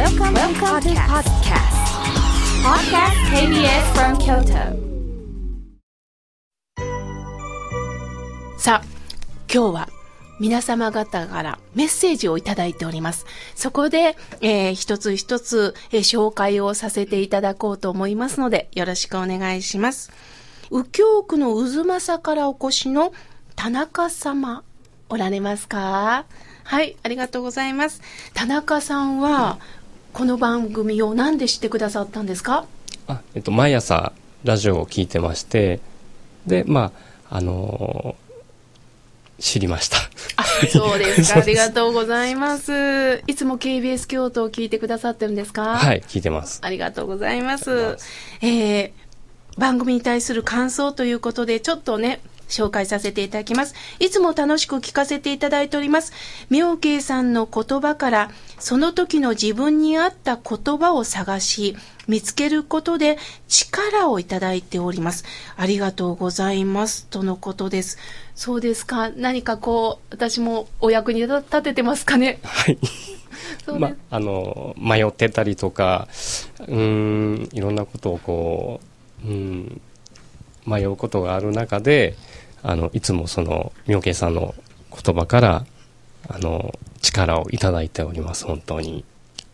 Welcome, Welcome to podcast. Podcast KBS from Kyoto. さあ、今日は皆様方からメッセージをいただいております。そこで、えー一つ一つ、えー紹介をさせていただこうと思いますので、よろしくお願いします。右京区の渦政からお越しの田中様、おられますか？はい、ありがとうございます。田中さんは、この番組を何で知ってくださったんですか？あ、えっと、毎朝ラジオを聞いてましてでまああのー知りましたあ、そうですか。ありがとうございます。いつも KBS 京都を聞いてくださってるんですか？はい聞いてますありがとうございますます。えー、番組に対する感想ということで、ちょっとね、紹介させていただきます。いつも楽しく聞かせていただいております。妙慶さんの言葉から、その時の自分に合った言葉を探し、見つけることで力をいただいております。ありがとうございます。とのことです。そうですか。何かこう、私もお役に立ててますかね？はい。まあの迷ってたりとかうーんいろんなことをこううん迷うことがある中であのいつもその妙慶さんの言葉からあの力をいただいております本当に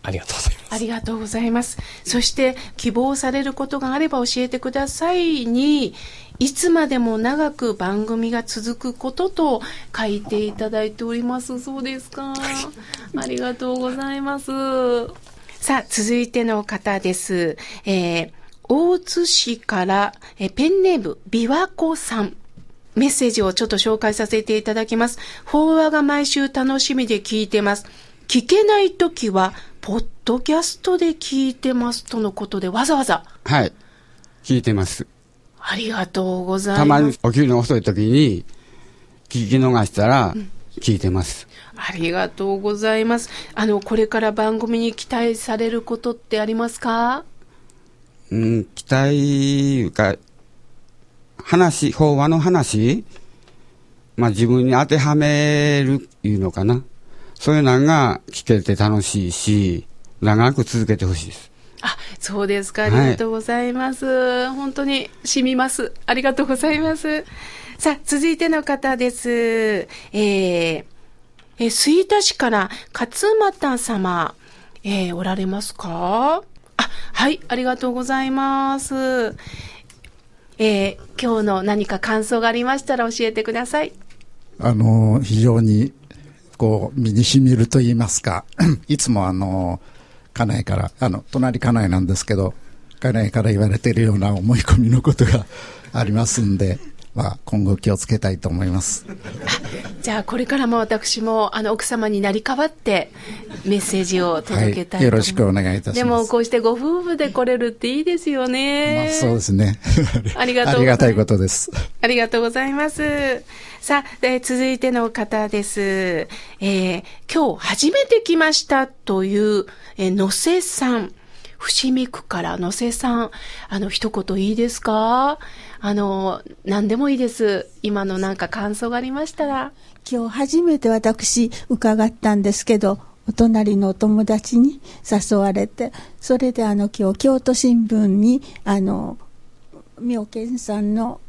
ありがとうございますありがとうございます。そして、希望されることがあれば教えてくださいに、いつまでも長く番組が続くことと書いていただいております。そうですか。ありがとうございます。さあ、続いての方です。えー、大津市から、えーペンネーム、琵琶湖さん。メッセージをちょっと紹介させていただきます。法話が毎週楽しみで聞いてます。聞けないときは、ポッドキャストで聞いてますとのことで、わざわざ、はい。聞いてます。ありがとうございます。たまに起きるの遅い時に、聞き逃したら、聞いてます。ありがとうございます。あの、これから番組に期待されることってありますか？うん、期待いうか、話、法話の話、まあ自分に当てはめるいうのかな。そういうのが聞けて楽しいし、長く続けてほしいです。あ、そうですか。あはいりがとうございます。本当に染みます。ありがとうございます。さあ、続いての方です。えー、えー、吹田市から勝俣様、えー、おられますか？あ、はい、ありがとうございます。えー、今日の何か感想がありましたら教えてください。あの、非常に、こう、身にしみると言いますか、いつもあの、家内から、あの、隣家内なんですけど、家内から言われているような思い込みのことがありますんで、まあ、今後気をつけたいと思います。じゃあ、これからも私も、あの、奥様になり代わって、メッセージを届けたいと思います。はいよろしくお願いいたしますでも、こうしてご夫婦で来れるっていいですよね。まあ、そうですね。ありがとうございますありがたいことです。ありがとうございます。さあ、えー続いての方です。えー今日初めて来ましたという、えー野瀬さん。伏見区から野瀬さん。あの、一言いいですか？あの、何でもいいです。今のなんか感想がありましたら。今日初めて私伺ったんですけど、お隣のお友達に誘われて、それであの今日京都新聞にあの、妙見さんの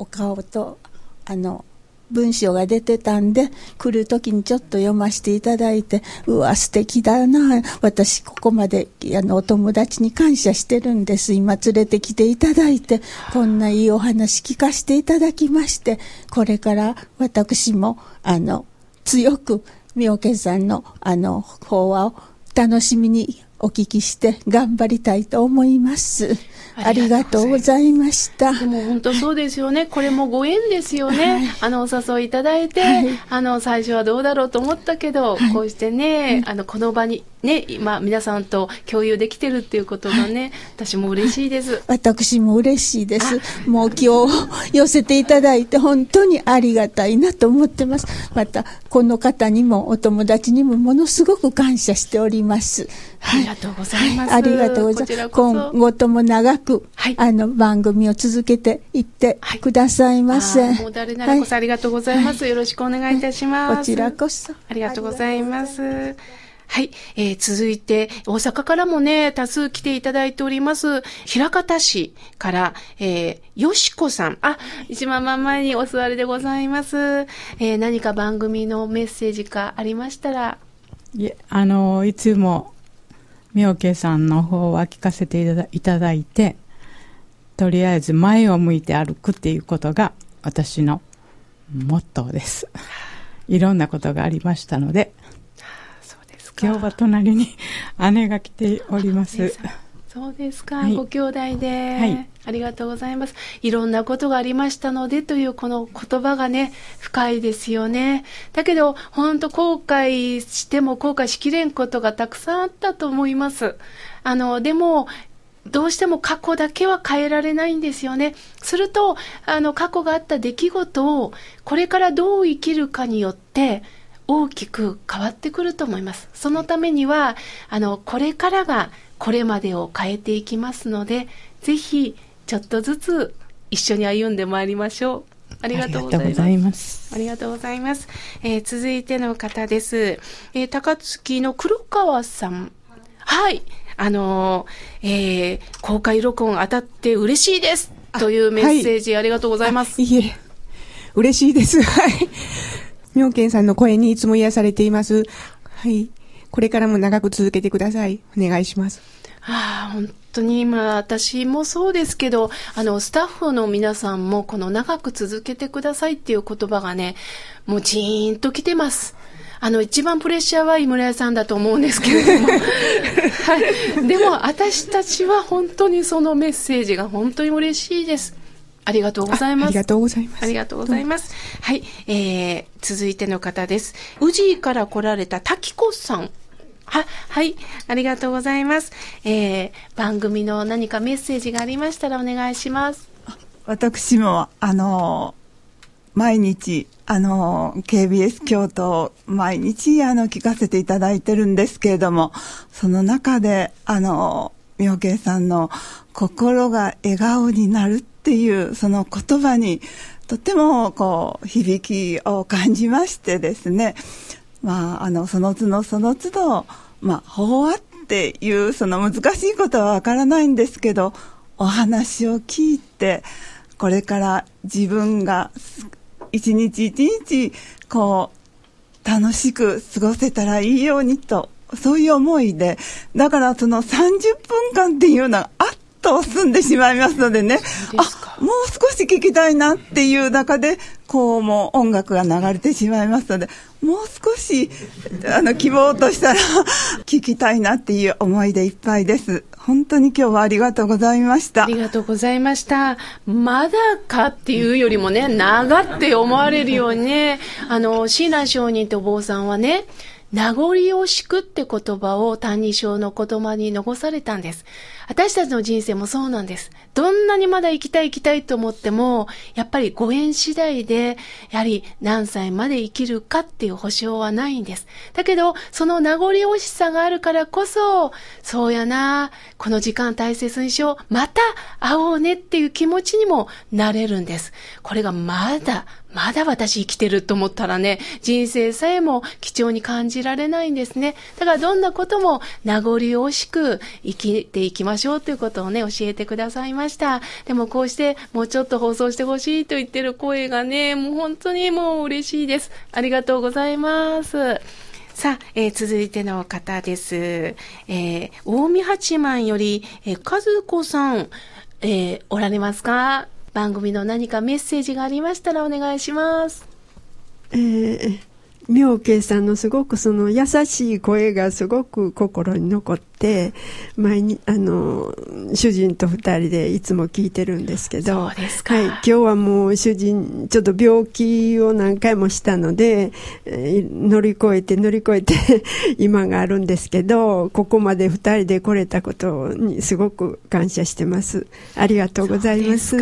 お顔とあの、文章が出てたんで、来る時にちょっと読ませていただいて、うわ、素敵だな。私、ここまで、あの、お友達に感謝してるんです。今連れてきていただいて、こんないいお話聞かせていただきまして、これから私も、あの、強く、妙見さんの、あの、法話を楽しみにお聞きして頑張りたいと思います。ありがとうございました。でも本当そうですよね。これもご縁ですよね。あの、お誘いいただいて、はいあの、最初はどうだろうと思ったけど、こうしてね、あの、この場にね、今、皆さんと共有できてるっていうことがね、私も嬉しいです。私も嬉しいです。もう今日寄せていただいて本当にありがたいなと思ってます。また、この方にもお友達にもものすごく感謝しております。ありがとうございます。ありがとうございます。今後とも長く、はいあの、番組を続けていってくださいませ。あーもう誰ならこそありがとうございます。よろしくお願いいたします。こちらこそ。ありがとうございます。はい、えー続いて、大阪からもね、多数来ていただいております、平方市から、えーよしこさん。あ、一番真ん前にお座りでございます。えー何か番組のメッセージかありましたら、いえあのいつも妙慶さんの方は聞かせていただいてとりあえず前を向いて歩くっていうことが私のモットーですいろんなことがありましたので。今日は隣に 姉が来ておりますそうですか、はいご兄弟で、はいありがとうございます。いろんなことがありましたのでというこの言葉がね、深いですよね。だけど、本当後悔しても後悔しきれんことがたくさんあったと思います。あの、でも、どうしても過去だけは変えられないんですよね。すると、あの、過去があった出来事を、これからどう生きるかによって、大きく変わってくると思います。そのためには、あの、これからがこれまでを変えていきますので、ぜひ、ちょっとずつ一緒に歩んでまいりましょう。ありがとうございます。ありがとうございますありがとうございます。えー続いての方です。えー高槻の黒川さん。はい。あのーえー公開録音当たって嬉しいです。というメッセージ、ありがとうございます。いえ、嬉しいです。はい。妙見さんの声にいつも癒されています。はい。これからも長く続けてください。お願いします。ああ、本当に今、私もそうですけど、あの、スタッフの皆さんも、この長く続けてくださいっていう言葉がね、もうジーンと来てます。あの、一番プレッシャーは井村屋さんだと思うんですけれども。はい。でも、私たちは本当にそのメッセージが本当に嬉しいです。ありがとうございます。あありがとうございます。ありがとうございます。はい。えー、続いての方です。宇治から来られた滝子さん。は、はい。ありがとうございます。えー、番組の何かメッセージがありましたらお願いします。私も、あの、毎日、あの、KBS 京都を毎日、あの、聞かせていただいてるんですけれども、その中で、あの、妙慶さんの心が笑顔になるっていう、その言葉に、とても、こう、響きを感じましてですね、まあ、あの、その都度その都度、まあ、法話っていう、その難しいことはわからないんですけど、お話を聞いて、これから自分が一日一日、こう、楽しく過ごせたらいいようにと、そういう思いで、だからその30分間っていうのがあっと済んでしまいますのでね、あ、もう少し聞きたいなっていう中で、こうもう音楽が流れてしまいますので、もう少し、あの、希望としたら、聞きたいなっていう思いでいっぱいです。本当に今日はありがとうございました。ありがとうございました。まだかっていうよりもね、長って思われるようにね、あの、親鸞上人とお坊さんはね、名残惜しくって言葉を歎異抄の言葉に残されたんです。私たちの人生もそうなんです。どんなにまだ生きたい生きたいと思っても、やっぱりご縁次第で、やはり何歳まで生きるかっていう保証はないんです。だけど、その名残惜しさがあるからこそ、そうやな、この時間大切にしよう、また会おうねっていう気持ちにもなれるんです。これがまだ、まだ私生きてると思ったらね、人生さえも貴重に感じられないんですね。だからどんなことも名残惜しく生きていきましょうということをね、教えてくださいました。でもこうしてもうちょっと放送してほしいと言ってる声がね、もう本当にもう嬉しいです。ありがとうございます。さあ、えー続いての方です。えー、大見八幡より、えー、和子さん、えーおられますか？番組の何かメッセージがありましたらお願いします。えー妙慶さんのすごくその優しい声がすごく心に残って前にあの主人と二人でいつも聞いてるんですけどそうですか。はい、今日はもう主人ちょっと病気を何回もしたので、えー乗り越えて乗り越えて 今があるんですけどここまで二人で来れたことにすごく感謝してます。ありがとうございます。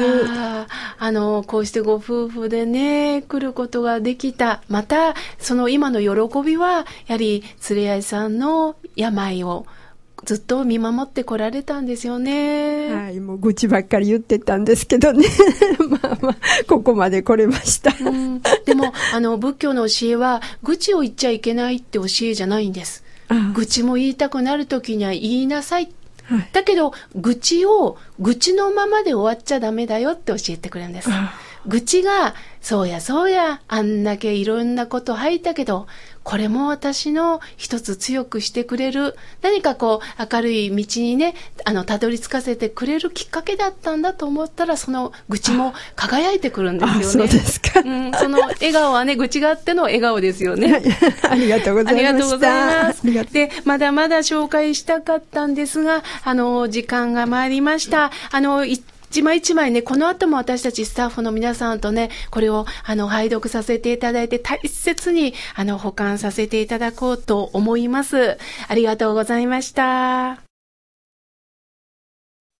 あの、こうしてご夫婦でね、来ることができた。また、その今の喜びは、やはり、連れ合いさんの病をずっと見守ってこられたんですよね。はい、もう愚痴ばっかり言ってたんですけどね。まあまあ、ここまで来れました。うんでも、あの、仏教の教えは、愚痴を言っちゃいけないって教えじゃないんです。愚痴も言いたくなるときには言いなさい。だけど、愚痴を、愚痴のままで終わっちゃダメだよって教えてくれるんです。愚痴が、そうやそうや、あんだけいろんなこと吐いたけど、これも私の一つ強くしてくれる、何かこう、明るい道にね、あの、たどり着かせてくれるきっかけだったんだと思ったら、その愚痴も輝いてくるんですよね。そうですか。うん、その笑顔はね、愚痴があっての笑顔ですよね。ありがとうございました。ありがとうございます。で、まだまだ紹介したかったんですが、あの、時間が参りました。あの、一枚一枚ね、この後も私たちスタッフの皆さんとね、これを、あの、拝読させていただいて、大切に、あの、保管させていただこうと思います。ありがとうございました。